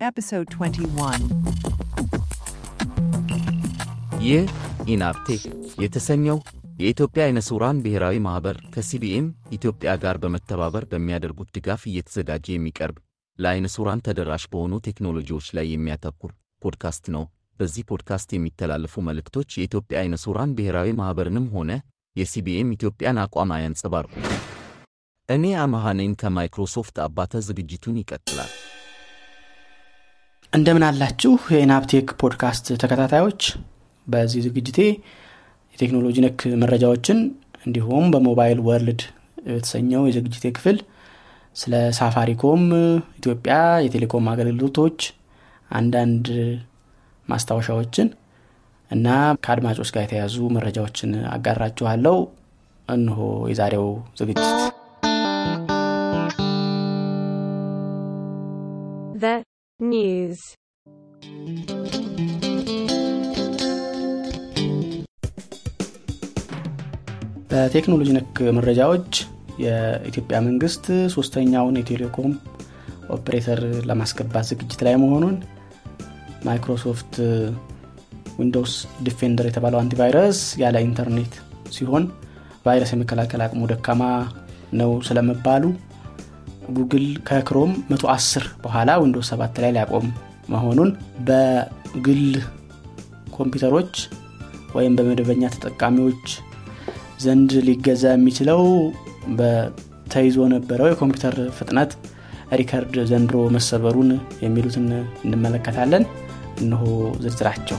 Episode 21. ይህ ኢናብ ቴክ የተሰኘው የኢትዮጵያ አይነ ሥውራን ብሔራዊ ማኅበር ከሲቢኤም ኢትዮጵያ ጋር በመተባበር በሚያደርጉት ድጋፍ እየተዘጋጀ የሚቀርብ ለአይነ ሥውራን ተደራሽ በሆኑ ቴክኖሎጂዎች ላይ የሚያተኩር ፖድካስት ነው። በዚህ ፖድካስት የሚተላለፉ መልእክቶች የኢትዮጵያ አይነ ሥውራን ብሔራዊ ማኅበርንም ሆነ የሲቢኤም ኢትዮጵያን አቋም አያንጸባርቁ። እኔ ነኝ ከማይክሮሶፍት አባተ። ዝግጅቱን ይቀጥላል። እንደምን አላችሁ የኢናፕቴክ ፖድካስት ተከታታዮች። በዚህ ዝግጅቴ የቴክኖሎጂ ነክ መረጃዎችን እንዲሁም በ mobile world የተሰኘው የዝግጅቴ ክፍል ስለ ሳፋሪኮም ኢትዮጵያ የቴሌኮም አገልግሎቶች አንዳንድ ማስታወሻዎችን እና ከአድማጮች ጋር የተያዙ መረጃዎችን አጋራችኋለሁ። እንሆ የዛሬው ዝግጅት news. በቴክኖሎጂ ነክ መረጃዎች የኢትዮጵያ መንግስት ሶስተኛውን የቴሌኮም ኦፕሬተር ለማስገባት ዝግጅት ላይ መሆኑን ማይክሮሶፍት ዊንዶውስ ዲፌንደር የተባለው antivirus ያለ ኢንተርኔት ሲሆን virus የመከላከል አቅሙ ደካማ ነው ስለመባሉ ጉግል ከክሮም 110 በኋላ ዊንዶውስ 7 ላይ ሊያቆም መሆኑን በግል ኮምፒውተሮች ወይም በመደበኛ ተጠቃሚዎች ዘንድ ሊገዛ የሚችለው ተይዞ የነበረው የኮምፒውተር ፍጥነት ሪከርድ ዘንድሮ መሰበሩን የሚሉትን እንመለከታለን። እነሆ ዝርዝራቸው።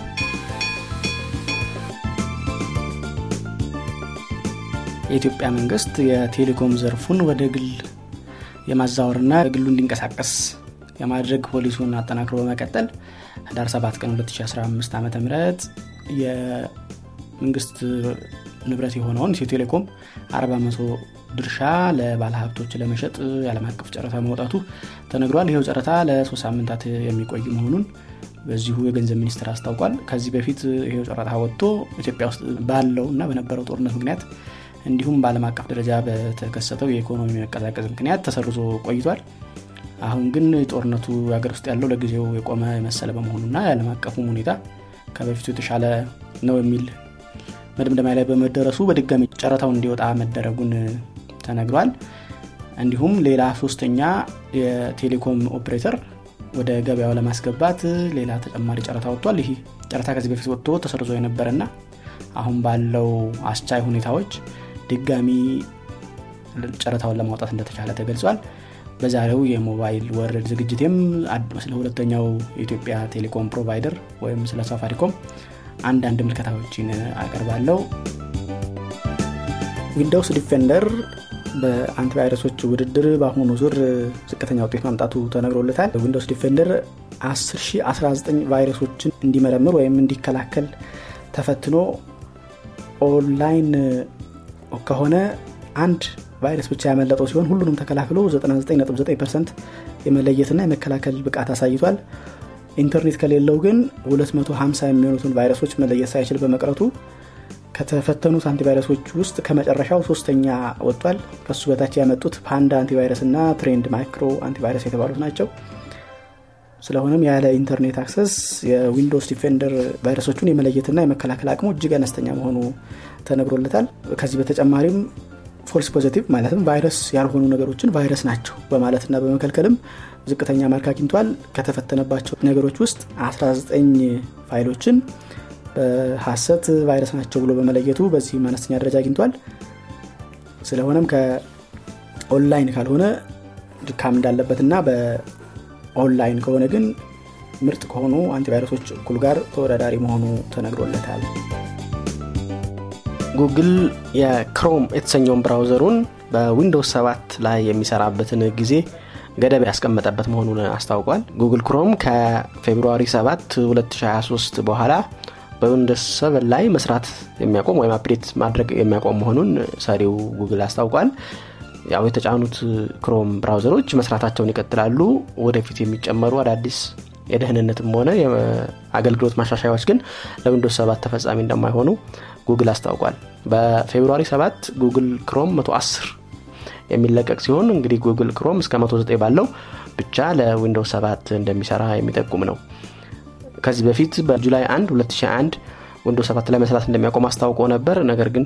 የኢትዮጵያ መንግስት የቴሌኮም ዘርፉን ወደ ግል የማዛወርና ግሉ እንዲንቀሳቀስ የማድረግ ፖሊሱን አጠናክሮ በመቀጠል ህዳር 7 ቀን 2015 ዓ ም የመንግስት ንብረት የሆነውን ኢትዮ ቴሌኮም 40 መቶ ድርሻ ለባለሀብቶች ለመሸጥ የዓለም አቀፍ ጨረታ መውጣቱ ተነግሯል። ይኸው ጨረታ ለሶስት ሳምንታት የሚቆይ መሆኑን በዚሁ የገንዘብ ሚኒስትር አስታውቋል። ከዚህ በፊት ይሄው ጨረታ ወጥቶ ኢትዮጵያ ውስጥ ባለው እና በነበረው ጦርነት ምክንያት እንዲሁም በዓለም አቀፍ ደረጃ በተከሰተው የኢኮኖሚ መቀዛቀዝ ምክንያት ተሰርዞ ቆይቷል። አሁን ግን ጦርነቱ ሀገር ውስጥ ያለው ለጊዜው የቆመ የመሰለ በመሆኑና የዓለም አቀፉም ሁኔታ ከበፊቱ የተሻለ ነው የሚል መደምደሚያ ላይ በመደረሱ በድጋሚ ጨረታው እንዲወጣ መደረጉን ተነግሯል። እንዲሁም ሌላ ሶስተኛ የቴሌኮም ኦፕሬተር ወደ ገበያው ለማስገባት ሌላ ተጨማሪ ጨረታ ወጥቷል። ይህ ጨረታ ከዚህ በፊት ወጥቶ ተሰርዞ የነበረና አሁን ባለው አስቻይ ሁኔታዎች ድጋሚ ጨረታውን ለማውጣት እንደተቻለ ተገልጿል። በዛሬው የ mobile world ዝግጅቴም ስለ ሁለተኛው የኢትዮጵያ ቴሌኮም provider ወይም ስለ ሳፋሪኮም አንዳንድ ምልከታዎችን አቀርባለሁ። ዊንዶውስ ዲፌንደር በ antivirus ኦች ውድድር በአሁኑ ዙር ዝቅተኛ ውጤት ማምጣቱ ተነግሮለታል። ዊንዶውስ ዲፌንደር 10019 virus ኦችን እንዲመረምር ወይም እንዲከላከል ተፈትኖ ኦንላይን ከሆነ አንድ virus ብቻ ያመለጠው ሲሆን ሁሉንም ተከላክሎ 99.9 የመለየትና የመከላከል ብቃት አሳይቷል። ኢንተርኔት ከሌለው ግን 250 የሚሆኑትን virus ኦች መለየት ሳይችል በመቅረቱ ከተፈተኑት antivirus ኦች ውስጥ ከመጨረሻው ሶስተኛ ወጥቷል። ከሱ በታች ያመጡት ፓንዳ antivirus እና ትሬንድ ማይክሮ antivirus የተባሉት ናቸው። ስለሆነም ያለ ኢንተርኔት access የዊንዶውስ ዲፌንደር virus ኦቹን የመለየትና የመከላከል አቅሙ እጅግ አነስተኛ መሆኑ ተነግሮለታል። ከዚህ በተጨማሪም false positive ማለትም ቫይረስ ያልሆኑ ነገሮችን ቫይረስ ናቸው በማለትና በመከልከልም ዝቅተኛ mark አግኝቷል። ከተፈተነባቸው ነገሮች ውስጥ 19 ፋይሎችን በሀሰት ቫይረስ ናቸው ብሎ በመለየቱ በዚህም አነስተኛ ደረጃ አግኝቷል። ስለሆነም ከኦንላይን ካልሆነ ድካም እንዳለበትና በኦንላይን ከሆነ ግን ምርጥ ከሆኑ አንቲቫይረሶች እኩል ጋር ተወዳዳሪ መሆኑ ተነግሮለታል። ጉግል የክሮም የተሰኘውን ብራውዘሩን በዊንዶውስ 7 ላይ የሚሰራበትን ጊዜ ገደብ ያስቀመጠበት መሆኑን አስታውቋል። ጉግል ክሮም ከ February 7 2023 በኋላ በዊንዶውስ 7 ላይ መስራት የሚያቆም ወይም update ማድረግ የሚያቆም መሆኑን ሰሪው ጉግል አስታውቋል። ያው የተጫኑት ክሮም ብራውዘሮች መስራታቸውን ይቀጥላሉ። ወደፊት የሚጨመሩ አዳዲስ የደህንነትም ሆነ የአገልግሎት ማሻሻያዎች ግን ለዊንዶውስ 7 ተፈጻሚ እንደማይሆኑ ጉግል አስታውቋል። በ February 7 ጉግል ክሮም 110 የሚለቀቅ ሲሆን እንግዲህ ጉግል ክሮም እስከ 109 ባለው ብቻ ለዊንዶውስ 7 እንደሚሰራ የሚጠቁም ነው ከዚህ በፊት በ July 1 2001 ዊንዶውስ 7 ላይ መስራት እንደሚያቆም አስታውቆ ነበር ነገር ግን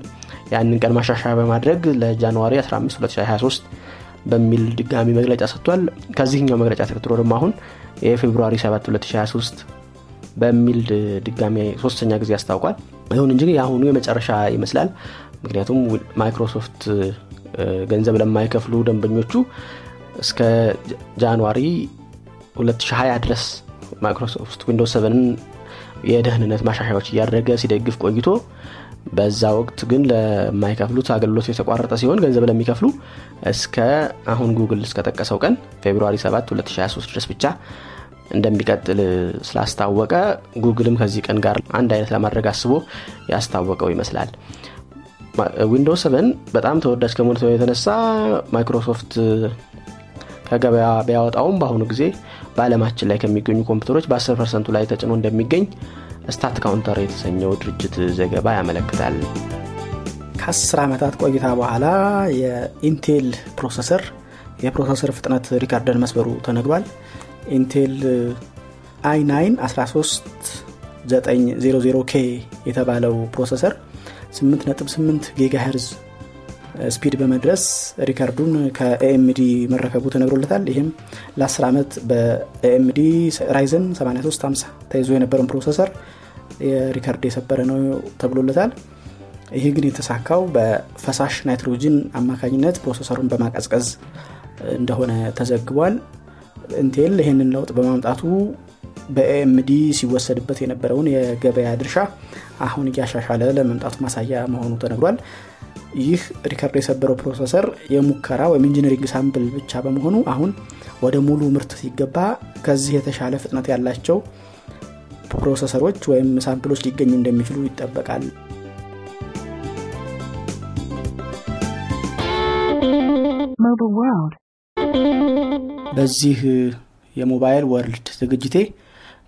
ያንን ቀን ማሻሻያ በማድረግ ለ January 15 2023 በሚል ድጋሚ መግለጫ ሰጥቷል። ከዚህኛው መግለጫ ተከትሎ ደግሞ አሁን የ February 7 2023 በሚል ድጋሚ ሶስተኛ ጊዜ አስታውቋል። ይሁን እንጂ የአሁኑ የመጨረሻ ይመስላል። ምክንያቱም ማይክሮሶፍት ገንዘብ ለማይከፍሉ ደንበኞቹ እስከ January 2020 ድረስ ማይክሮሶፍት ዊንዶውስ 7 የደህንነት ማሻሻያዎች እያደረገ ሲደግፍ ቆይቶ በዛ ወቅት ግን ለማይከፍሉት አገልግሎት የተቋረጠ ሲሆን ገንዘብ ለሚከፍሉ እስከ አሁን ጉግል እስከጠቀሰው ቀን February 7 2023 ድረስ ብቻ እንደሚቀጥል ስላስታወቀ ጉግልም ከዚህ ቀን ጋር አንድ አይነት ለማድረግ አስቦ ያስታወቀው ይመስላል። ዊንዶውስ 7 በጣም ተወዳጅ ከመሆኑ የተነሳ ማይክሮሶፍት ከገበያ ቢያወጣውም በአሁኑ ጊዜ በአለማችን ላይ ከሚገኙ ኮምፒውተሮች በ10 ፐርሰንቱ ላይ ተጭኖ እንደሚገኝ StatCounter የተሰኘው ድርጅት ዘገባ ያመለክታል። ከ10 ዓመታት ቆይታ በኋላ የኢንቴል processor የ processor ፍጥነት record ን መስበሩ ተነግሯል። ኢንቴል i9 13900 K የተባለው processor 8.8 gigahertz speed በመድረስ ሪካርዱን ከ AMD መረከቡ ተነግሮለታል። ይህም ለ10 ዓመት በ AMD Ryzen 8350 ተይዞ የነበረውን processor የ record የሰበረ ነው ተብሎለታል። ይህ ግን የተሳካው በፈሳሽ ናይትሮጂን አማካኝነት ፕሮሰሰሩን በማቀዝቀዝ እንደሆነ ተዘግቧል። ኢንቴል ይህንን ለውጥ በማምጣቱ በ AMD ሲወሰድበት የነበረውን የገበያ ድርሻ አሁን እያሻሻለ ለመምጣቱ ማሳያ መሆኑ ተነግሯል። ይህ record የሰበረው processor የሙከራ ወይም engineering sample ብቻ በመሆኑ አሁን ወደ ሙሉ ምርት ሲገባ ከዚህ የተሻለ ፍጥነት ያላቸው ፕሮሰሰሮች ወይም ሳምፕሎች ሊገኙ እንደሚችሉ ይጠበቃል። በዚህ የ Mobile World ዝግጅቴ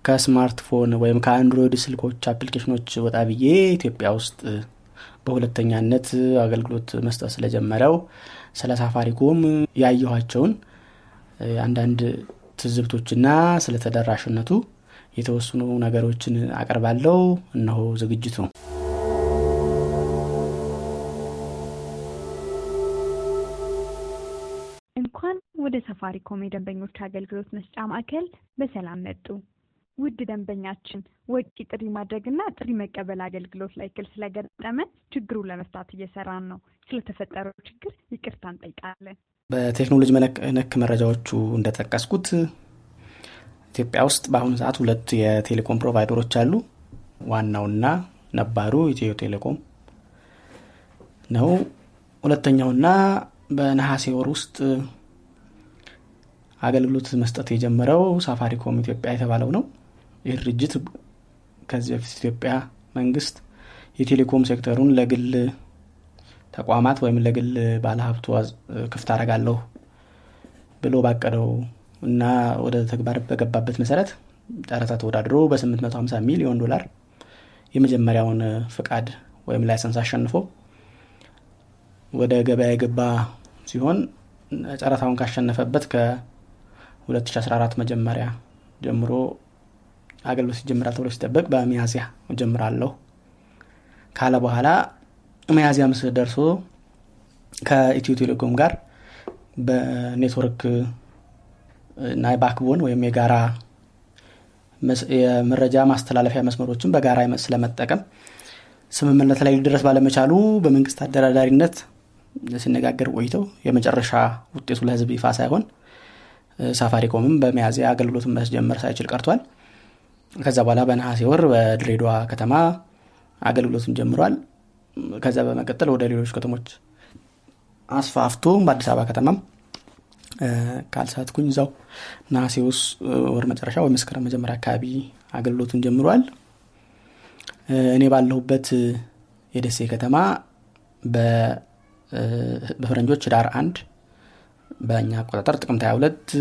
ከስማርትፎን ወይም ከአንድሮይድ ስልኮች አፕሊኬሽኖች ወጣ ብዬ ኢትዮጵያ ውስጥ በሁለተኛነት አገልግሎት መስጠት ስለጀመረው ስለ ሳፋሪኮም ያየኋቸውን አንዳንድ ትዝብቶችና ስለ ተደራሽነቱ የተወሰኑ ነገሮችን አቀርባለው እነሆ ዝግጅቱ። እንኳን ወደ ሰፋሪኮም የደንበኞች አገልግሎት መስጫ ማዕከል በሰላም መጡ። ውድ ደንበኛችን ወጪ ጥሪ ማድረግና ጥሪ መቀበል አገልግሎት ላይ እክል ስለገጠመን ችግሩን ለመፍታት እየሰራን ነው። ስለተፈጠረው ችግር ይቅርታ እንጠይቃለን። በቴክኖሎጂ ነክ መረጃዎቹ እንደጠቀስኩት ኢትዮጵያ ውስጥ በአሁኑ ሰዓት ሁለት የቴሌኮም ፕሮቫይደሮች አሉ። ዋናውና ነባሩ ኢትዮ ቴሌኮም ነው። ሁለተኛውና በነሐሴ ወር ውስጥ አገልግሎት መስጠት የጀመረው ሳፋሪኮም ኢትዮጵያ የተባለው ነው። ይህ ድርጅት ከዚህ በፊት ኢትዮጵያ መንግስት የቴሌኮም ሴክተሩን ለግል ተቋማት ወይም ለግል ባለሀብቱ ክፍት አረጋለሁ ብሎ ባቀደው እና ወደ ተግባር በገባበት መሰረት ጨረታ ተወዳድሮ በ850 ሚሊዮን ዶላር የመጀመሪያውን ፍቃድ ወይም license አሸንፎ ወደ ገበያ የገባ ሲሆን ጨረታውን ካሸነፈበት ከ2014 መጀመሪያ ጀምሮ አገልግሎት ይጀምራል ተብሎ ሲጠበቅ በሚያዚያ ጀምራለሁ ካለ በኋላ ሚያዚያ ምስ ደርሶ ከኢትዮ ቴሌኮም ጋር በኔትወርክ እና ባክቦን ወይም የጋራ የመረጃ ማስተላለፊያ መስመሮችን በጋራ ስለመጠቀም ስምምነት ላይ ሊደረስ ባለመቻሉ በመንግስት አደራዳሪነት ሲነጋገር ቆይተው የመጨረሻ ውጤቱ ለህዝብ ይፋ ሳይሆን ሳፋሪኮምም በሚያዚያ አገልግሎትን መስጀመር ሳይችል ቀርቷል። ከዛ በኋላ በነሐሴ ወር በድሬዳዋ ከተማ አገልግሎትን ጀምሯል። ከዛ በመቀጠል ወደ ሌሎች ከተሞች አስፋፍቶ በአዲስ አበባ ከተማም ካልሳትኩኝ እዛው ነሐሴ ወር መጨረሻ ወይ መስከረም መጀመሪያ አካባቢ አገልግሎቱን ጀምሯል። እኔ ባለሁበት የደሴ ከተማ በፈረንጆች ዳር አንድ በእኛ አቆጣጠር ጥቅምት 22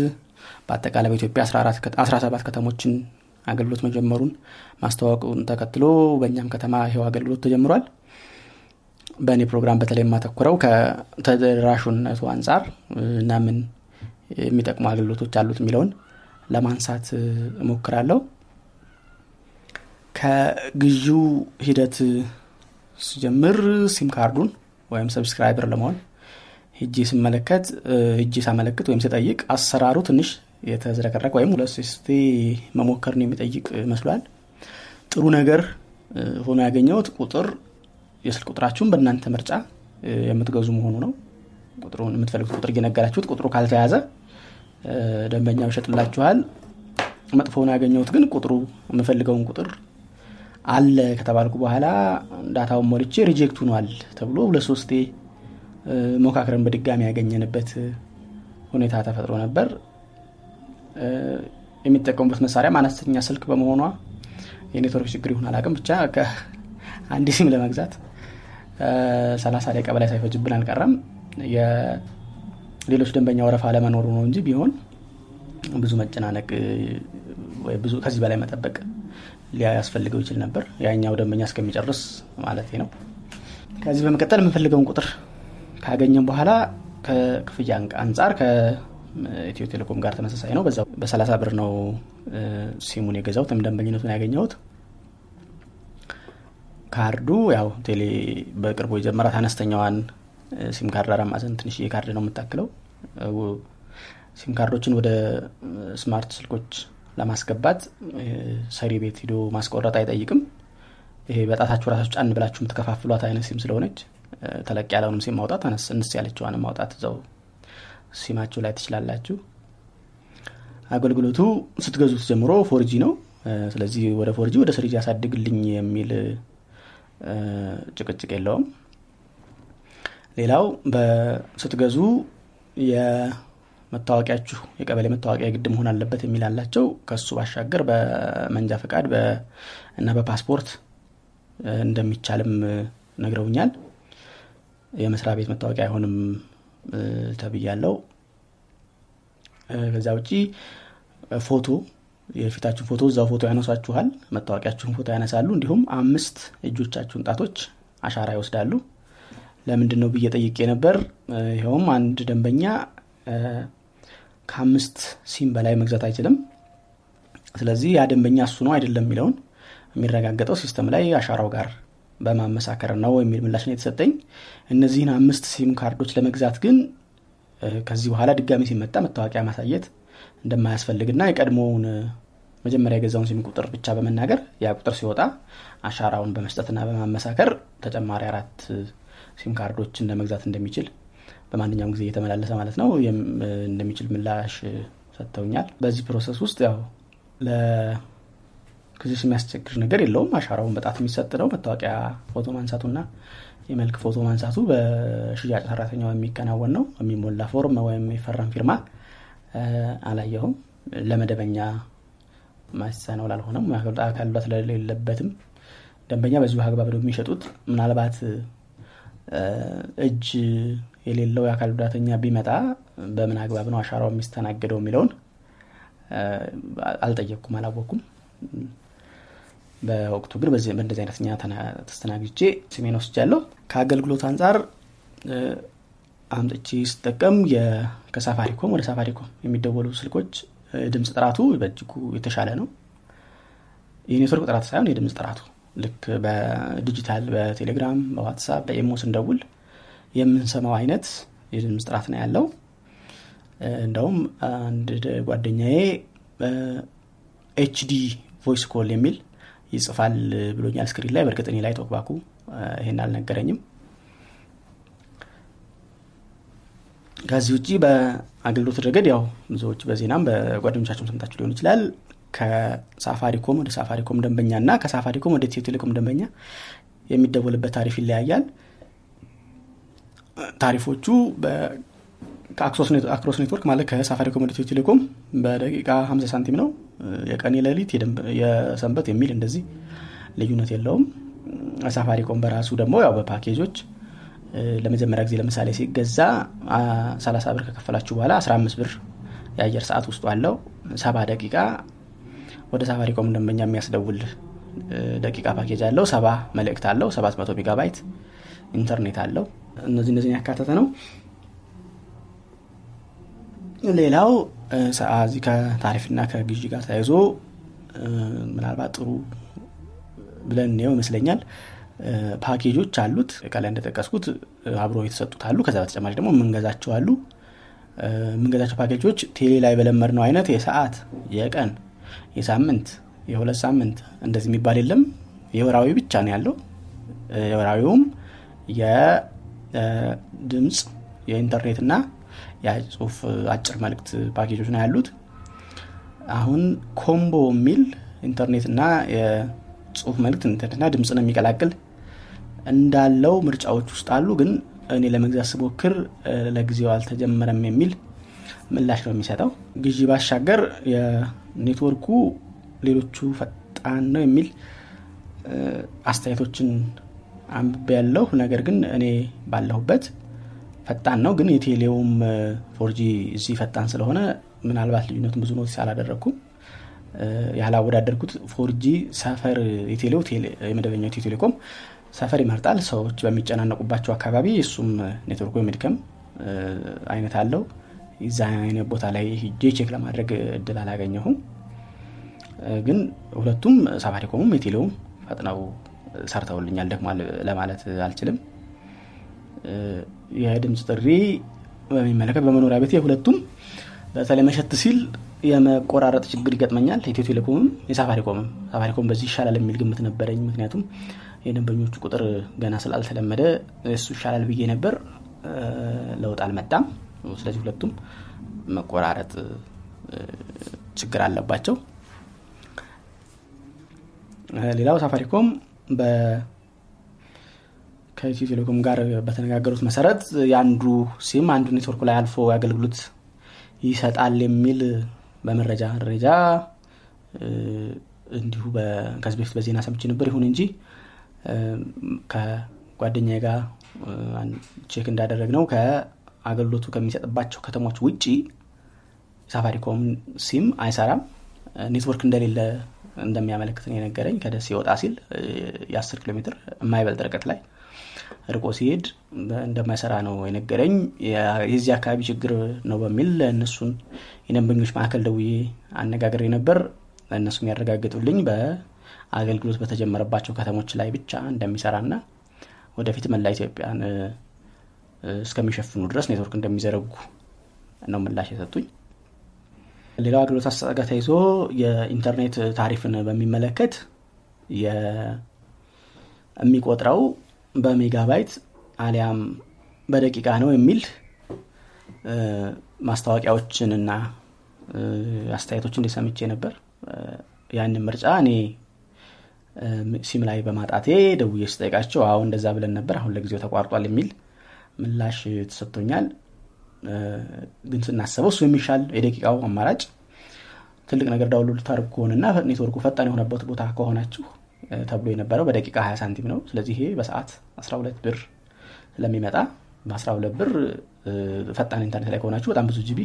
በአጠቃላይ በኢትዮጵያ 17 ከተሞችን አገልግሎት መጀመሩን ማስተዋወቁን ተከትሎ በእኛም ከተማ ይኸው አገልግሎት ተጀምሯል። በእኔ ፕሮግራም በተለይ የማተኩረው ከተደራሹነቱ አንጻር እና ምን የሚጠቅሙ አገልግሎቶች አሉት የሚለውን ለማንሳት እሞክራለሁ። ከግዢው ሂደት ሲጀምር ሲም ካርዱን ወይም subscriber ለመሆን ሂጄ ስመለከት ሂጄ ሳመለክት ወይም ስጠይቅ አሰራሩ ትንሽ የተዝረከረከ ወይም ሁለት ሶስቴ መሞከርን የሚጠይቅ መስሏል። ጥሩ ነገር ሆኖ ያገኘሁት ቁጥር የስልክ ቁጥራችሁን በእናንተ ምርጫ የምትገዙ መሆኑ ነው ቁጥሩን የምትፈልጉት ቁጥር እየነገራችሁት ቁጥሩ ካልተያዘ ደንበኛው ይሸጥላችኋል። መጥፎ ሆኖ ያገኘሁት ግን ቁጥሩ የምፈልገውን ቁጥር አለ ከተባልኩ በኋላ ዳታውን ሞልቼ reject ሆኗል ተብሎ ሁለት ሶስቴ ሞካክረን በድጋሚ ያገኘንበት ሁኔታ ተፈጥሮ ነበር። የሚጠቀሙበት መሳሪያም አነስተኛ ስልክ በመሆኗ የኔትወርክ ችግር ይሁን አላቅም ብቻ አንድ ሲም ለመግዛት ሰላሳ ደቂቃ በላይ ሳይፈጅብን አልቀረም የሌሎች ደንበኛ ወረፋ ለመኖሩ ነው እንጂ ቢሆን ብዙ መጨናነቅ ወይ ብዙ ከዚህ በላይ መጠበቅ ሊያስፈልገው ይችል ነበር። ያኛው ደንበኛ እስከሚጨርስ ማለት ነው። ከዚህ በመቀጠል የምንፈልገውን ቁጥር ካገኘም በኋላ ከክፍያ አንጻር ከኢትዮ ቴሌኮም ጋር ተመሳሳይ ነው። በዛ በሰላሳ ብር ነው ሲሙን የገዛሁት ደንበኝነቱን ያገኘሁት። ካርዱ ያው ቴሌ በቅርቡ የጀመራት አነስተኛዋን ሲም ካርድ አራት ማዕዘን ትንሽ ካርድ ነው የምታክለው? ሲም ካርዶችን ወደ smart ስልኮች ለማስገባት ሰሪ ቤት ሂዶ ማስቆረጥ አይጠይቅም። ይሄ በጣታችሁ ራሳችሁ ጫን ብላችሁ የምትከፋፍሏት አይነት ሲም ስለሆነች ተለቅ ያለውንም ሲም ማውጣት አነስ ያለችዋንም ማውጣት እዛው ሲማችሁ ላይ ትችላላችሁ። አገልግሎቱ ስትገዙት ጀምሮ 4G ነው። ስለዚህ ወደ ፎርጂ ወደ ስሪጂ ያሳድግልኝ የሚል ጭቅጭቅ የለውም ሌላው ስትገዙ የመታወቂያችሁ የቀበሌ መታወቂያ ግድ መሆን አለበት የሚል አላቸው። ከሱ ባሻገር በመንጃ ፈቃድ እና በፓስፖርት እንደሚቻልም ነግረውኛል። የመስሪያ ቤት መታወቂያ አይሆንም ተብያለው ከዛ ውጪ ፎቶ የፊታችሁን ፎቶ እዛው ፎቶ ያነሷችኋል። መታወቂያችሁን ፎቶ ያነሳሉ። እንዲሁም አምስት እጆቻችሁን ጣቶች አሻራ ይወስዳሉ ለምንድን ነው ብዬ ጠይቄ ነበር። ይኸውም አንድ ደንበኛ ከአምስት ሲም በላይ መግዛት አይችልም። ስለዚህ ያ ደንበኛ እሱ ነው አይደለም የሚለውን የሚረጋገጠው system ላይ አሻራው ጋር በማመሳከር ነው የሚል ምላሽ ነው የተሰጠኝ። እነዚህን አምስት ሲም ካርዶች ለመግዛት ግን ከዚህ በኋላ ድጋሚ ሲመጣ መታወቂያ ማሳየት እንደማያስፈልግና የቀድሞውን መጀመሪያ የገዛውን ሲም ቁጥር ብቻ በመናገር ያ ቁጥር ሲወጣ አሻራውን በመስጠትና በማመሳከር ተጨማሪ አራት ሲም ካርዶችን ለመግዛት እንደሚችል በማንኛውም ጊዜ እየተመላለሰ ማለት ነው። እንደሚችል ምላሽ ሰጥተውኛል። በዚህ process ውስጥ ያው ለክዚስ የሚያስቸግር ነገር የለውም። አሻራውን በጣት የሚሰጥ ነው። መታወቂያ ፎቶ ማንሳቱና የመልክ ፎቶ ማንሳቱ በሽያጭ ሰራተኛው የሚከናወን ነው። የሚሞላ ፎርም ወይም የሚፈረም ፊርማ አላየሁም። ለመደበኛ ማሰነው ላልሆነም አካል ጉዳት ለሌለበትም ደንበኛ በዚሁ አግባብ ነው የሚሸጡት። ምናልባት እጅ የሌለው የአካል ጉዳተኛ ቢመጣ በምን አግባብ ነው አሻራው የሚስተናገደው የሚለውን አልጠየቅኩም አላወቅኩም። በወቅቱ ግን በእንደዚህ አይነት እኛ ተስተናግጄ ስሜን ወስጃለሁ። ከአገልግሎት አንጻር አምጥቼ ስጠቀም ከሳፋሪኮም ወደ ሳፋሪኮም የሚደወሉ ስልኮች ድምፅ ጥራቱ በእጅጉ የተሻለ ነው። የኔትወርክ ጥራት ሳይሆን የድምፅ ጥራቱ ልክ በዲጂታል በቴሌግራም በዋትሳፕ በ IMO ስንደውል የምንሰማው አይነት የድምፅ ጥራት ነው ያለው። እንደውም አንድ ጓደኛዬ HD voice call የሚል ይጽፋል ብሎኛል screen ላይ። በእርግጥ ላይ TalkBack ኡ ይሄን አልነገረኝም። ከዚህ ውጭ በአገልግሎት ረገድ ያው ብዙዎች በዜናም በጓደኞቻቸውን ሰምታችሁ ሊሆን ይችላል ከሳፋሪኮም ወደ ሳፋሪኮም ደንበኛ እና ከሳፋሪኮም ወደ ኢትዮ ቴሌኮም ደንበኛ የሚደወልበት ታሪፍ ይለያያል። ታሪፎቹ ከአክሮስ ኔትወርክ ማለት ከሳፋሪኮም ወደ ኢትዮ ቴሌኮም በደቂቃ 50 ሳንቲም ነው። የቀን የሌሊት የሰንበት የሚል እንደዚህ ልዩነት የለውም። ሳፋሪኮም በራሱ ደግሞ ያው በፓኬጆች ለመጀመሪያ ጊዜ ለምሳሌ ሲገዛ 30 ብር ከከፈላችሁ በኋላ 15 ብር የአየር ሰዓት ውስጡ አለው። ሰባ ደቂቃ ወደ ሳፋሪኮም ደንበኛ የሚያስደውል ደቂቃ ፓኬጅ አለው። ሰባ መልእክት አለው። 700 ሜጋባይት ኢንተርኔት አለው። እነዚህ እነዚህን ያካተተ ነው። ሌላው እዚህ ከታሪፍና ከግዢ ጋር ተያይዞ ምናልባት ጥሩ ብለን ው ይመስለኛል። ፓኬጆች አሉት። ከላይ እንደጠቀስኩት አብሮ የተሰጡት አሉ። ከዛ በተጨማሪ ደግሞ የምንገዛቸው አሉ። የምንገዛቸው ፓኬጆች ቴሌ ላይ በለመድ ነው አይነት የሰዓት የቀን የሳምንት የሁለት ሳምንት እንደዚህ የሚባል የለም። የወራዊ ብቻ ነው ያለው። የወራዊውም የድምፅ የኢንተርኔት እና የጽሁፍ አጭር መልእክት ፓኬጆች ነው ያሉት። አሁን ኮምቦ የሚል ኢንተርኔት እና የጽሁፍ መልእክት ኢንተርኔትና ድምፅን የሚቀላቅል እንዳለው ምርጫዎች ውስጥ አሉ። ግን እኔ ለመግዛት ስሞክር ለጊዜው አልተጀመረም የሚል ምላሽ ነው የሚሰጠው። ግዢ ባሻገር የኔትወርኩ ሌሎቹ ፈጣን ነው የሚል አስተያየቶችን አንብቤ ያለሁ ነገር ግን እኔ ባለሁበት ፈጣን ነው። ግን የቴሌውም 4G እዚህ ፈጣን ስለሆነ ምናልባት ልዩነቱን ብዙ notice አላደረግኩም። ያላወዳደርኩት 4G ሰፈር የቴሌው የመደበኛው ቴሌኮም ሰፈር ይመርጣል። ሰዎች በሚጨናነቁባቸው አካባቢ እሱም ኔትወርኩ የመድከም አይነት አለው እዛ አይነት ቦታ ላይ ሂጄ check ለማድረግ እድል አላገኘሁም። ግን ሁለቱም ሳፋሪኮሙም የቴሌውም ፈጥነው ሰርተውልኛል ደክሟል ለማለት አልችልም። የድምፅ ጥሪ በሚመለከት በመኖሪያ ቤት የሁለቱም በተለይ መሸት ሲል የመቆራረጥ ችግር ይገጥመኛል። ኢትዮ ቴሌኮምም የሳፋሪኮምም ሳፋሪኮም በዚህ ይሻላል የሚል ግምት ነበረኝ። ምክንያቱም የደንበኞቹ ቁጥር ገና ስላልተለመደ እሱ ይሻላል ብዬ ነበር። ለውጥ አልመጣም ስለዚህ ሁለቱም መቆራረጥ ችግር አለባቸው። ሌላው ሳፋሪኮም ከኢትዮ ቴሌኮም ጋር በተነጋገሩት መሰረት የአንዱ ሲም አንዱ ኔትወርክ ላይ አልፎ አገልግሎት ይሰጣል የሚል በመረጃ ደረጃ እንዲሁ ከዚህ በፊት በዜና ሰምቼ ነበር። ይሁን እንጂ ከጓደኛ ጋር check እንዳደረግ ነው ከአገልግሎቱ ከሚሰጥባቸው ከተሞች ውጭ ሳፋሪኮም ሲም አይሰራም። ኔትወርክ እንደሌለ እንደሚያመለክት ነው የነገረኝ። ከደስ ይወጣ ሲል የ10 ኪሎ ሜትር የማይበልጥ ርቀት ላይ ርቆ ሲሄድ እንደማይሰራ ነው የነገረኝ። የዚህ አካባቢ ችግር ነው በሚል እነሱን የደንበኞች ማዕከል ደውዬ አነጋግሬ ነበር። እነሱም ያረጋግጡልኝ በአገልግሎት በተጀመረባቸው ከተሞች ላይ ብቻ እንደሚሰራ ና ወደፊት መላ ኢትዮጵያን እስከሚሸፍኑ ድረስ ኔትወርክ እንደሚዘረጉ ነው ምላሽ የሰጡኝ። ሌላው አገልግሎት አሰጣጥ ጋር ተይዞ የኢንተርኔት ታሪፍን በሚመለከት የሚቆጥረው በሜጋባይት አሊያም በደቂቃ ነው የሚል ማስታወቂያዎችንና አስተያየቶችን እንዲሰምቼ ነበር። ያንን ምርጫ እኔ ሲም ላይ በማጣቴ ደውዬ ስጠይቃቸው አዎ እንደዛ ብለን ነበር አሁን ለጊዜው ተቋርጧል የሚል ምላሽ ተሰጥቶኛል። ግን ስናስበው እሱ የሚሻል የደቂቃው አማራጭ ትልቅ ነገር download ልታደርጉ ከሆነና ኔትወርኩ ፈጣን የሆነበት ቦታ ከሆናችሁ ተብሎ የነበረው በደቂቃ 20 ሳንቲም ነው። ስለዚህ ይሄ በሰዓት 12 ብር ስለሚመጣ በ12 ብር ፈጣን ኢንተርኔት ላይ ከሆናችሁ በጣም ብዙ GB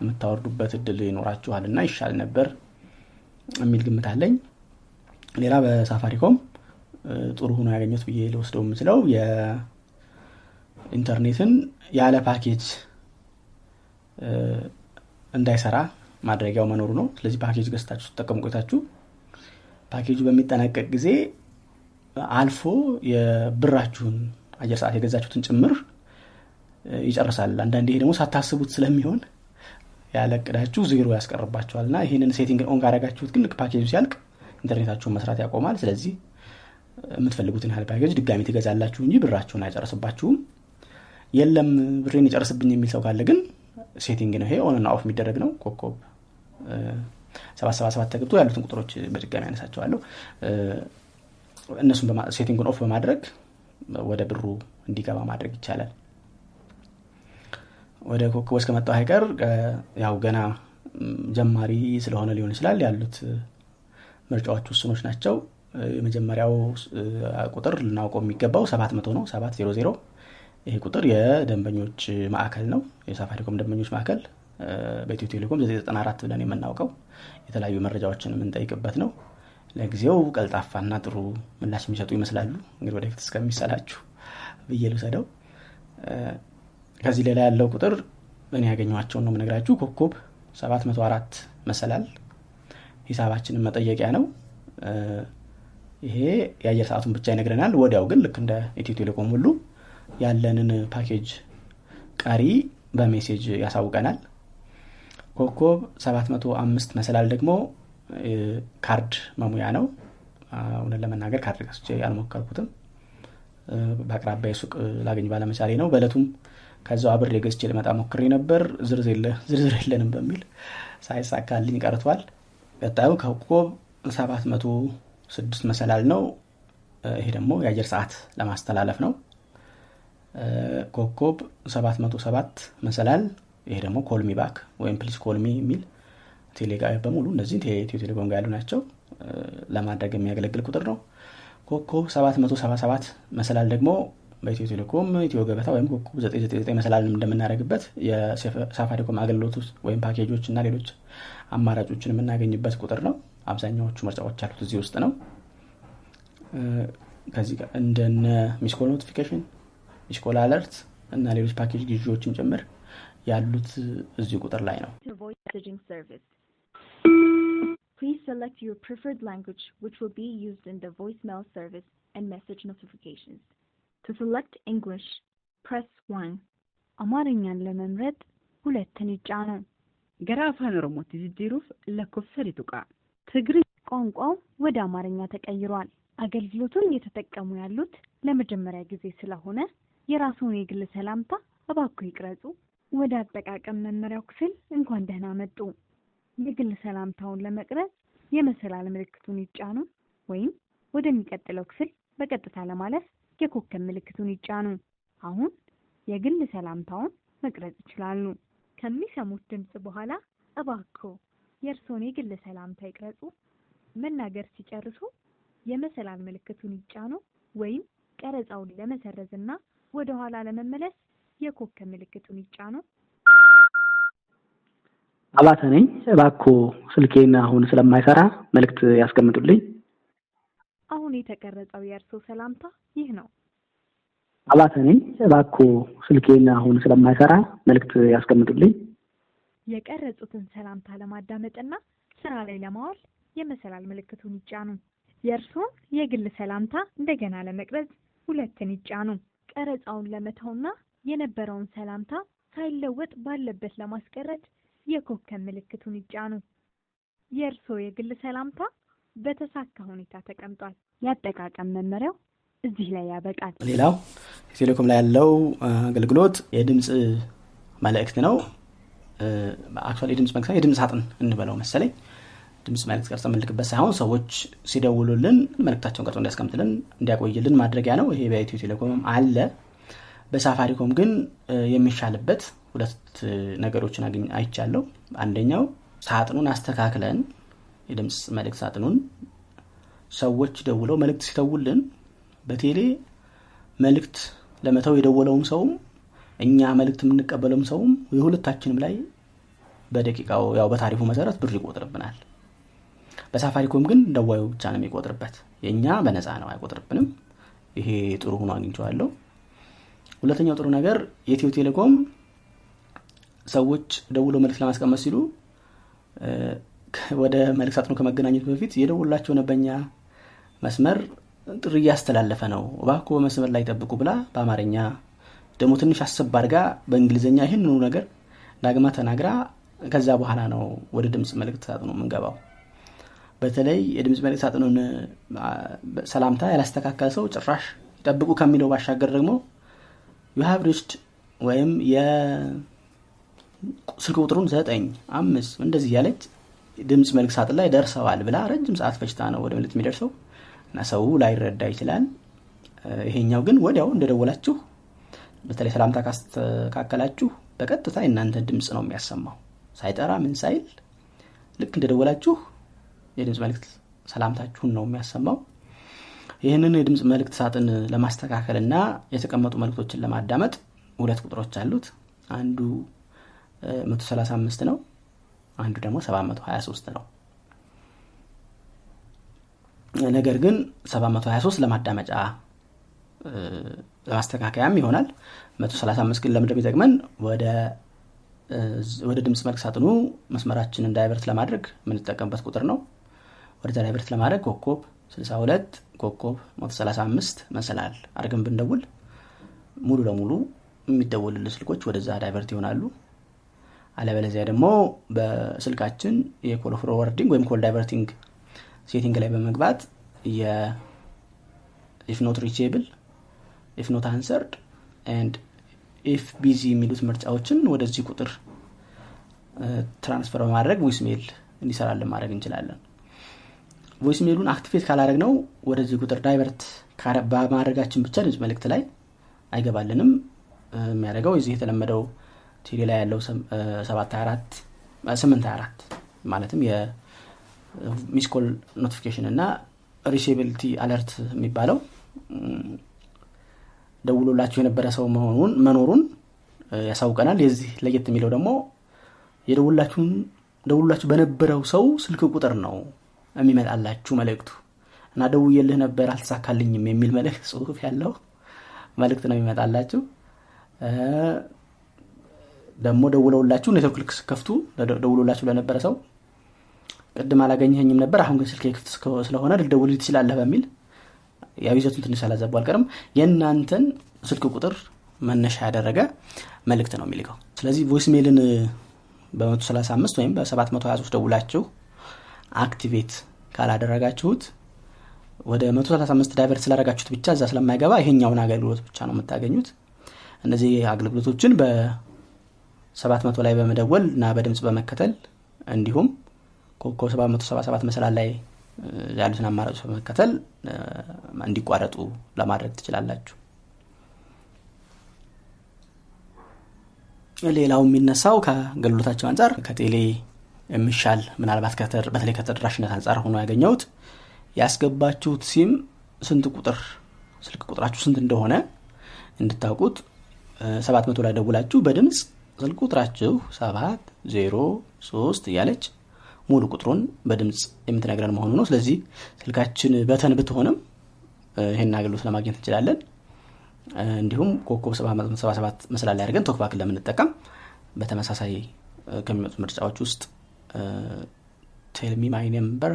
የምታወርዱበት እድል ይኖራችኋል እና ይሻል ነበር የሚል ግምት አለኝ። ሌላ በሳፋሪኮም ጥሩ ሆኖ ያገኘት ብዬ ልወስደው የምችለው የኢንተርኔትን ያለ ፓኬጅ እንዳይሰራ ማድረጊያው መኖሩ ነው። ስለዚህ ፓኬጅ ገዝታችሁ ስትጠቀሙ ቆይታችሁ ፓኬጁ በሚጠናቀቅ ጊዜ አልፎ የብራችሁን አየር ሰዓት የገዛችሁትን ጭምር ይጨርሳል። አንዳንድ ይሄ ደግሞ ሳታስቡት ስለሚሆን ያለቅዳችሁ ዜሮ ያስቀርባቸዋል እና ይህንን setting on ካረጋችሁት ግን ፓኬጁ ሲያልቅ ኢንተርኔታችሁን መስራት ያቆማል። ስለዚህ የምትፈልጉትን ያህል ፓኬጅ ድጋሚ ትገዛላችሁ እንጂ ብራችሁን አይጨርስባችሁም የለም ብሬን ይጨርስብኝ የሚል ሰው ካለ ግን setting ነው። ይሄ on ና off የሚደረግ ነው። ኮኮብ ሰባት ሰባት ሰባት ተገብቶ ያሉትን ቁጥሮች በድጋሚ ያነሳቸዋለሁ እነሱን setting ኡን off በማድረግ ወደ ብሩ እንዲገባ ማድረግ ይቻላል። ወደ ኮከቦ እስከመጣው አይቀር ያው ገና ጀማሪ ስለሆነ ሊሆን ይችላል። ያሉት ምርጫዎች ውስኖች ናቸው። የመጀመሪያው ቁጥር ልናውቀው የሚገባው ሰባት መቶ ነው። ሰባት ዜሮ ዜሮ ይሄ ቁጥር የደንበኞች ማዕከል ነው። የሳፋሪኮም ደንበኞች ማዕከል። በኢትዮ ቴሌኮም 994 ብለን የምናውቀው የተለያዩ መረጃዎችን የምንጠይቅበት ነው። ለጊዜው ቀልጣፋና ጥሩ ምላሽ የሚሰጡ ይመስላሉ። እንግዲህ ወደፊት እስከሚሰላችሁ ብዬ ልውሰደው። ከዚህ ሌላ ያለው ቁጥር እኔ ያገኘኋቸውን ነው የምነግራችሁ። ኮኮብ 704 መሰላል። ሂሳባችንን መጠየቂያ ነው። ይሄ የአየር ሰዓቱን ብቻ ይነግረናል። ወዲያው ግን ልክ እንደ ኢትዮ ቴሌኮም ሁሉ ያለንን ፓኬጅ ቀሪ በ message ያሳውቀናል። ኮኮብ 705 መሰላል ደግሞ ካርድ መሙያ ነው። እውነት ለመናገር ካርድ ገዝቼ አልሞከርኩትም። በአቅራቢያ ሱቅ ላገኝ ባለመቻሌ ነው። በእለቱም ከዛው አብሬ ገዝቼ ልመጣ ሞክሬ ነበር። ዝርዝር የለንም በሚል ሳይሳካልኝ ቀርቷል። ቀጣዩ ኮኮብ 706 መሰላል ነው። ይሄ ደግሞ የአየር ሰዓት ለማስተላለፍ ነው ኮኮብ 707 መሰላል። ይሄ ደግሞ call me back ወይም please call me የሚል ቴሌጋ በሙሉ እነዚህ ኢትዮ ቴሌኮም ጋር ያሉ ናቸው። ለማድረግ የሚያገለግል ቁጥር ነው። ኮኮብ 777 መሰላል ደግሞ በኢትዮ ቴሌኮም ኢትዮ ገበታ ወይም ኮኮብ 999 መሰላል እንደምናደረግበት የሳፋሪኮም አገልግሎት ወይም ፓኬጆች እና ሌሎች አማራጮችን የምናገኝበት ቁጥር ነው። አብዛኛዎቹ ምርጫዎች ያሉት እዚህ ውስጥ ነው። ከዚህ እንደነ missed call notification missed call alert እና ሌሎች ፓኬጅ ግዢዎችም ጭምር ያሉት እዚህ ቁጥር ላይ ነው voice messaging service. Please select your preferred language, which will be used in the voicemail service and message notifications. To select English, press 1. አማርኛን ለመምረጥ ሁለትን ይጫኑ gara afaan oromootti jijjiiruuf lakkoofsa tuqaa ትግርኛ ቋንቋው ወደ አማርኛ ተቀይሯል አገልግሎቱን እየተጠቀሙ ያሉት ለመጀመሪያ ጊዜ ስለሆነ የራስዎን የግል ሰላምታ እባክዎ ይቅረጹ። ወደ አጠቃቀም መመሪያው ክፍል እንኳን ደህና መጡ። የግል ሰላምታውን ለመቅረጽ የመሰላል ምልክቱን ይጫኑ ወይም ወደሚቀጥለው ክፍል በቀጥታ ለማለፍ የኮከብ ምልክቱን ይጫኑ። አሁን የግል ሰላምታውን መቅረጽ ይችላሉ። ከሚሰሙት ድምፅ በኋላ እባክዎ የእርስዎን የግል ሰላምታ ይቅረጹ። መናገር ሲጨርሱ የመሰላል ምልክቱን ይጫኑ ወይም ቀረጻውን ለመሰረዝና ወደ ኋላ ለመመለስ የኮከብ ምልክቱን ይጫኑ። አባተ ነኝ። እባክዎ ስልኬን አሁን ስለማይሰራ መልእክት ያስቀምጡልኝ። አሁን የተቀረጸው የእርስዎ ሰላምታ ይህ ነው። አባተ ነኝ። እባክዎ ስልኬን አሁን ስለማይሰራ መልእክት ያስቀምጡልኝ። የቀረጹትን ሰላምታ ለማዳመጥና ስራ ላይ ለማዋል የመሰላል ምልክቱን ይጫኑ። የእርስዎን የግል ሰላምታ እንደገና ለመቅረጽ ሁለትን ይጫኑ ቀረጻውን ለመተውና የነበረውን ሰላምታ ሳይለወጥ ባለበት ለማስቀረት የኮከብ ምልክቱን ይጫኑ። የእርስዎ የግል ሰላምታ በተሳካ ሁኔታ ተቀምጧል። የአጠቃቀም መመሪያው እዚህ ላይ ያበቃል። ሌላው ቴሌኮም ላይ ያለው አገልግሎት የድምፅ መልእክት ነው። አክቹዋሊ የድምፅ መልክት የድምፅ ሳጥን እንበለው መሰለኝ ድምፅ መልክት ቀርጸ ምልክበት ሳይሆን ሰዎች ሲደውሉልን መልክታቸውን ቀርጾ እንዲያስቀምጥልን እንዲያቆይልን ማድረጊያ ነው። ይሄ በኢትዮ ቴሌኮም አለ። በሳፋሪኮም ግን የሚሻልበት ሁለት ነገሮችን አግኝ አይቻለሁ። አንደኛው ሳጥኑን አስተካክለን የድምፅ መልእክት ሳጥኑን ሰዎች ደውለው መልእክት ሲተውልን በቴሌ መልእክት ለመተው የደወለውም ሰውም እኛ መልእክት የምንቀበለውም ሰውም የሁለታችንም ላይ በደቂቃው ያው በታሪፉ መሰረት ብር ይቆጥርብናል በሳፋሪኮም ግን ደዋዩ ብቻ ነው የሚቆጥርበት። የእኛ በነፃ ነው አይቆጥርብንም። ይሄ ጥሩ ሆኖ አግኝቸዋለሁ ሁለተኛው ጥሩ ነገር የኢትዮ ቴሌኮም ሰዎች ደውሎ መልክት ለማስቀመጥ ሲሉ ወደ መልክ ሳጥኑ ከመገናኘቱ በፊት የደውላቸው ነበኛ መስመር ጥሪ እያስተላለፈ ነው። እባክዎ በመስመር ላይ ጠብቁ ብላ በአማርኛ ደግሞ ትንሽ አሰብ አድርጋ በእንግሊዝኛ ይህንኑ ነገር ዳግማ ተናግራ ከዛ በኋላ ነው ወደ ድምፅ መልእክት ሳጥኑ የምንገባው በተለይ የድምፅ መልእክት ሳጥኑን ሰላምታ ያላስተካከለ ሰው ጭራሽ ይጠብቁ ከሚለው ባሻገር ደግሞ you have reached ወይም የስልክ ቁጥሩን ዘጠኝ አምስት እንደዚህ እያለች ድምፅ መልክ ሳጥን ላይ ደርሰዋል ብላ ረጅም ሰዓት ፈጅታ ነው ወደ መልእክት የሚደርሰው። እና ሰው ላይረዳ ይችላል። ይሄኛው ግን ወዲያው እንደደወላችሁ በተለይ ሰላምታ ካስተካከላችሁ በቀጥታ የእናንተ ድምፅ ነው የሚያሰማው። ሳይጠራ ምን ሳይል ልክ እንደደወላችሁ የድምፅ መልክት ሰላምታችሁን ነው የሚያሰማው። ይህንን የድምፅ መልእክት ሳጥን ለማስተካከል እና የተቀመጡ መልክቶችን ለማዳመጥ ሁለት ቁጥሮች አሉት። አንዱ 135 ነው። አንዱ ደግሞ 723 ነው። ነገር ግን 723 ለማዳመጫ ለማስተካከያም ይሆናል። 135 ግን ለምንድን የሚጠቅመን? ወደ ድምፅ መልእክት ሳጥኑ መስመራችንን divert ለማድረግ የምንጠቀምበት ቁጥር ነው ወደ divert ለማድረግ ኮኮብ 62 ኮኮብ 135 መሰላል። አድርገን ብንደውል ሙሉ ለሙሉ የሚደወልልን ስልኮች ወደዛ divert ይሆናሉ። አለበለዚያ ደግሞ በስልካችን የ call forwarding ወይም call diverting setting ላይ በመግባት if not reachable if not answered and if busy የሚሉት ምርጫዎችን ወደዚህ ቁጥር transfer በማድረግ voice mail እንዲሰራልን ማድረግ እንችላለን voice mailኡን activate ካላደረግ ነው ወደዚህ ቁጥር divert በማድረጋችን ብቻ ድምፅ መልእክት ላይ አይገባልንም። የሚያደርገው እዚህ የተለመደው ቴሌ ላይ ያለው 824 ማለትም የ missed call notification እና reachability alert የሚባለው ደውሎላችሁ የነበረ ሰው መሆኑን መኖሩን ያሳውቀናል። የዚህ ለየት የሚለው ደግሞ የደውላችሁን ደውላችሁ በነበረው ሰው ስልክ ቁጥር ነው የሚመጣላችሁ መልእክቱ እና ደውዬልህ ነበር አልተሳካልኝም የሚል መልእክት ጽሁፍ ያለው መልእክት ነው የሚመጣላችሁ። ደግሞ ደውለውላችሁ ኔትወርክ ከፍታችሁ ደውሎላችሁ ለነበረ ሰው ቅድም አላገኘኝም ነበር አሁን ግን ስልክ ክፍት ስለሆነ ልደውል ትችላለህ በሚል ያው ይዘቱን ትንሽ አላዘቡ አልቀርም። የእናንተን ስልክ ቁጥር መነሻ ያደረገ መልእክት ነው የሚልከው። ስለዚህ voice mail ን በ135 ወይም በ723 ደውላችሁ activate ካላደረጋችሁት ወደ 135 divert ስላደረጋችሁት ብቻ እዛ ስለማይገባ ይሄኛውን አገልግሎት ብቻ ነው የምታገኙት። እነዚህ አገልግሎቶችን በ700 ላይ በመደወል እና በድምፅ በመከተል እንዲሁም ኮከብ 777 መሰላል ላይ ያሉትን አማራጮች በመከተል እንዲቋረጡ ለማድረግ ትችላላችሁ። ሌላው የሚነሳው ከአገልግሎታቸው አንጻር ከቴሌ የሚሻል ምናልባት በተለይ ከተደራሽነት አንጻር ሆኖ ያገኘሁት። ያስገባችሁት ሲም ስንት ቁጥር ስልክ ቁጥራችሁ ስንት እንደሆነ እንድታውቁት። ሰባት መቶ ላይ ደውላችሁ በድምፅ ስልክ ቁጥራችሁ ሰባት ዜሮ ሶስት እያለች ሙሉ ቁጥሩን በድምፅ የምትነግረን መሆኑ ነው። ስለዚህ ስልካችን በተን ብትሆንም ይህን አገልግሎት ለማግኘት እንችላለን። እንዲሁም ኮኮብ 777 መሰላል ላይ አድርገን TalkBack ን ለምንጠቀም በተመሳሳይ ከሚመጡ ምርጫዎች ውስጥ tell me my number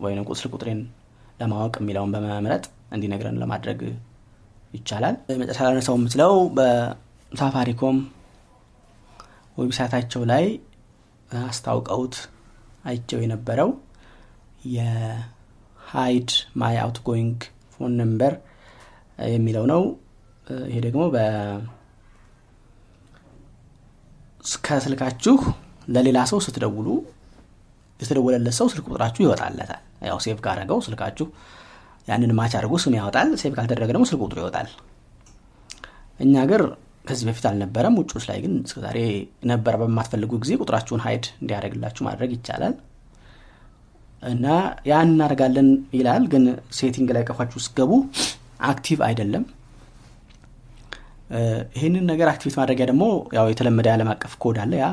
ወይም ስልክ ቁጥሬን ለማወቅ የሚለውን በመምረጥ እንዲነግረን ለማድረግ ይቻላል። መጨረሻ ላነሳው የምችለው በሳፋሪኮም website ኣቸው ላይ አስታውቀውት አይቸው የነበረው የ hide my outgoing phone number የሚለው ነው። ይሄ ደግሞ ከስልካችሁ ለሌላ ሰው ስትደውሉ የተደወለለት ሰው ስልክ ቁጥራችሁ ይወጣለታል። ያው save ካረገው ስልካችሁ ያንን match አድርጎ ስም ያወጣል። save ካልተደረገ ደግሞ ስልክ ቁጥሩ ይወጣል። እኛ ሀገር ከዚህ በፊት አልነበረም። ውጮች ላይ ግን እስከዛሬ ነበረ በማትፈልጉ ጊዜ ቁጥራችሁን hide እንዲያደርግላችሁ ማድረግ ይቻላል። እና ያን እናደርጋለን ይላል። ግን setting ላይ ቀፋችሁ ስገቡ active አይደለም ይህንን ነገር activate ማድረጊያ ደግሞ ያው የተለመደ የዓለም አቀፍ ኮድ አለ። ያ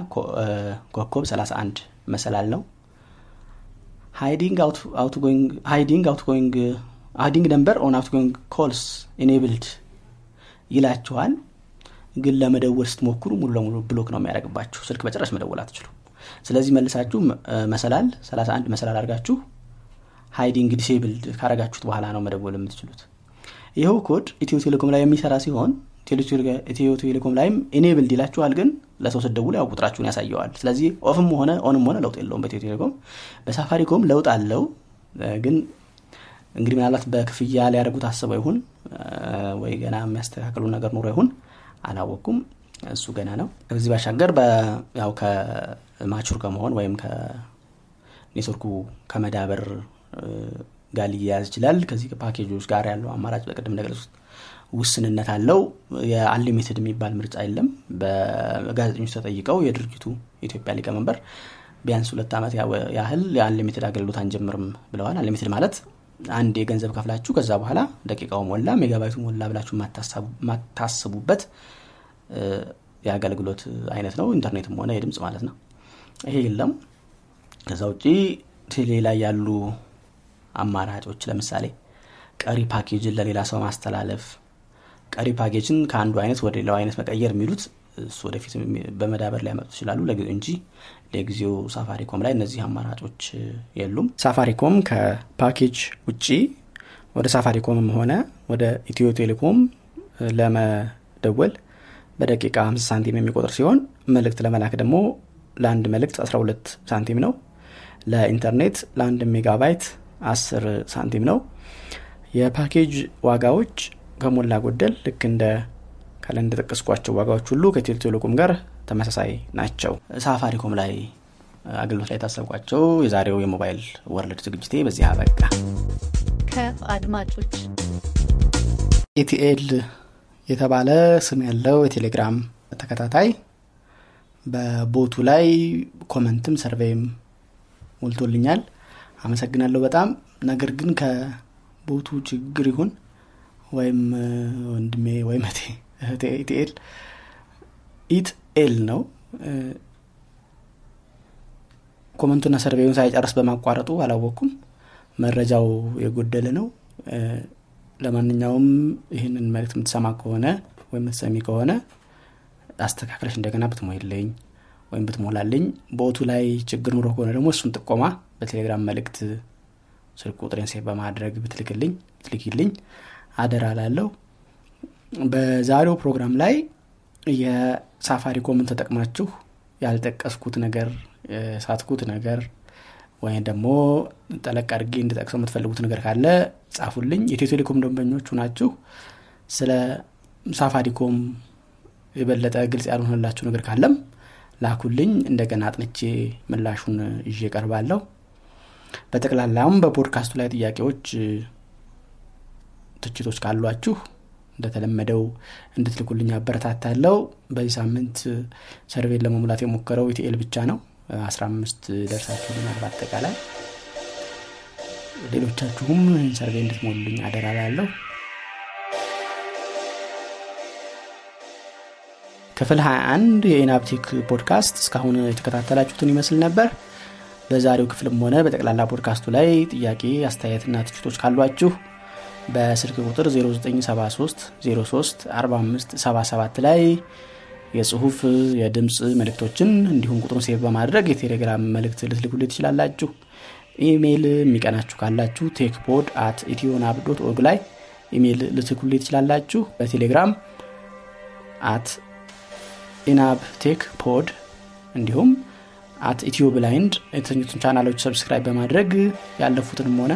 ኮኮብ 31 መሰላል ነው። hiding outgoing hiding number on outgoing calls enabled ይላችኋል። ግን ለመደወል ስትሞክሩ ሙሉ ለሙሉ block ነው የሚያደርግባችሁ። ስልክ በጭራሽ መደወል አትችሉ ስለዚህ መልሳችሁ መሰላል 31 መሰላል አድርጋችሁ hiding disabled ካረጋችሁት በኋላ ነው መደወል የምትችሉት። ይኸው ኮድ ኢትዮ ቴሌኮም ላይ የሚሰራ ሲሆን ኢትዮ ቴሌኮም ላይም enabled ይላችኋል ግን ለሰው ስትደውሉ ያው ቁጥራችሁን ያሳየዋል። ስለዚህ off ም ሆነ on ም ሆነ ለውጥ የለውም በኢትዮ ቴሌኮም። በሳፋሪኮም ለውጥ አለው ግን እንግዲህ ምናልባት በክፍያ ሊያደርጉት አስበው ይሁን ወይ ገና የሚያስተካክሉ ነገር ኖሮ ይሁን አላወቁም እሱ ገና ነው። ከዚህ ባሻገር ያው ከማቹር ከመሆን ወይም ከኔትወርኩ ከመዳበር ጋር ሊያያዝ ይችላል። ከዚህ ፓኬጆች ጋር ያለው አማራጭ በቅድም እንደገለጹት ውስንነት አለው። የአንሊሚትድ የሚባል ምርጫ የለም። በጋዜጠኞች ተጠይቀው የድርጅቱ የኢትዮጵያ ሊቀመንበር ቢያንስ ሁለት ዓመት ያህል የአንሊሚትድ አገልግሎት አንጀምርም ብለዋል። አንሊሚትድ ማለት አንድ የገንዘብ ከፍላችሁ ከዛ በኋላ ደቂቃው ሞላ ሜጋባይቱ ሞላ ብላችሁ የማታስቡበት የአገልግሎት አይነት ነው። ኢንተርኔትም ሆነ የድምፅ ማለት ነው። ይሄ የለም። ከዛ ውጭ ቴሌ ላይ ያሉ አማራጮች። ለምሳሌ ቀሪ ፓኬጅን ለሌላ ሰው ማስተላለፍ። ቀሪ ፓኬጅን ከአንዱ አይነት ወደ ሌላው አይነት መቀየር የሚሉት እሱ ወደፊት በመዳበር ሊያመጡ ይችላሉ። እንጂ ለጊዜው ሳፋሪኮም ላይ እነዚህ አማራጮች የሉም። ሳፋሪኮም ከፓኬጅ ውጪ ወደ ሳፋሪኮምም ሆነ ወደ ኢትዮ ቴሌኮም ለመደወል በደቂቃ 5 ሳንቲም የሚቆጥር ሲሆን መልእክት ለመላክ ደግሞ ለአንድ መልእክት 12 ሳንቲም ነው። ለኢንተርኔት ለአንድ ሜጋባይት 10 ሳንቲም ነው። የፓኬጅ ዋጋዎች ከሞላ ጎደል ልክ እንደ ካለ እንደጠቀስኳቸው ዋጋዎች ሁሉ ከኢትዮ ቴሌኮም ጋር ተመሳሳይ ናቸው። ሳፋሪኮም ላይ አገልግሎት ላይ የታሰብኳቸው የዛሬው የ mobile world ዝግጅቴ በዚህ አበቃ። ከአድማጮች ኢቲኤል የተባለ ስም ያለው የቴሌግራም ተከታታይ በ bot ኡ ላይ comment ም survey ም ሞልቶልኛል አመሰግናለሁ በጣም። ነገር ግን ከ bot ኡ ችግር ይሁን ወይም ወንድሜ ወይም ኢትኤል ኢትኤል ነው። comment ኡና survey ዩን ሳይጨርስ በማቋረጡ አላወቅኩም። መረጃው የጎደለ ነው። ለማንኛውም ይህንን መልእክት የምትሰማ ከሆነ ወይም የምትሰሚ ከሆነ አስተካክለሽ እንደገና ብትሞዪልኝ ወይም ብትሞላልኝ bot ኡ ላይ ችግር ኑሮ ከሆነ ደግሞ እሱን ጥቆማ በቴሌግራም መልእክት ስልክ ቁጥሬን ሴፍ በማድረግ ብትልክልኝ ብትልኪልኝ አደራ ላለው በዛሬው ፕሮግራም ላይ የሳፋሪኮምን ተጠቅማችሁ ያልጠቀስኩት ነገር የሳትኩት ነገር ወይም ደግሞ ጠለቅ አድርጌ እንድጠቅሰው የምትፈልጉት ነገር ካለ ጻፉልኝ። የኢትዮ ቴሌኮም ደንበኞቹ ናችሁ። ስለ ሳፋሪኮም የበለጠ ግልጽ ያልሆነላችሁ ነገር ካለም ላኩልኝ። እንደገና አጥንቼ ምላሹን ይዤ ቀርባለሁ በጠቅላላም በፖድካስቱ ላይ ጥያቄዎች ትችቶች ካሏችሁ እንደተለመደው እንድትልኩልኝ አበረታታለው በዚህ ሳምንት ሰርቬን ለመሙላት የሞከረው ኢቲኤል ብቻ ነው። 15 ደርሳችሁልኛል በአጠቃላይ። ሌሎቻችሁም ሰርቬ እንድትሞሉልኝ አደራ ክፍል 21 የኢናብ ቴክ ፖድካስት እስካሁን የተከታተላችሁትን ይመስል ነበር። በዛሬው ክፍልም ሆነ በጠቅላላ ፖድካስቱ ላይ ጥያቄ አስተያየትና ትችቶች ካሏችሁ በስልክ ቁጥር 0973 03 45 77 ላይ የጽሁፍ የድምፅ መልእክቶችን እንዲሁም ቁጥሩን save በማድረግ የቴሌግራም መልእክት ልትልኩልኝ ትችላላችሁ። ኢሜይል የሚቀናችሁ ካላችሁ techpod at ethionab org ላይ ኢሜይል ልትልኩልኝ ትችላላችሁ። በቴሌግራም at enab tech pod እንዲሁም at Ethio Blind የተሰኙትን ቻናሎች subscribe በማድረግ ያለፉትንም ሆነ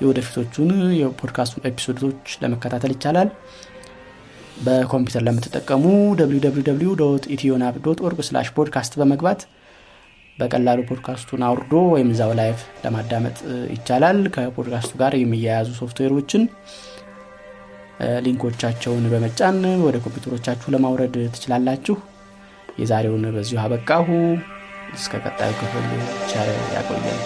የወደፊቶቹን የፖድካስቱ episode ኦች ለመከታተል ይቻላል። በኮምፒውተር ለምትጠቀሙ www ethionab dot org slash podcast በመግባት በቀላሉ ፖድካስቱን አውርዶ ወይም እዛው live ለማዳመጥ ይቻላል። ከፖድካስቱ ጋር የሚያያዙ ሶፍትዌሮችን ሊንኮቻቸውን በመጫን ወደ ኮምፒውተሮቻችሁ ለማውረድ ትችላላችሁ የዛሬውን በዚሁ አበቃሁ። እስከ ቀጣዩ ክፍል ቸር ያቆያል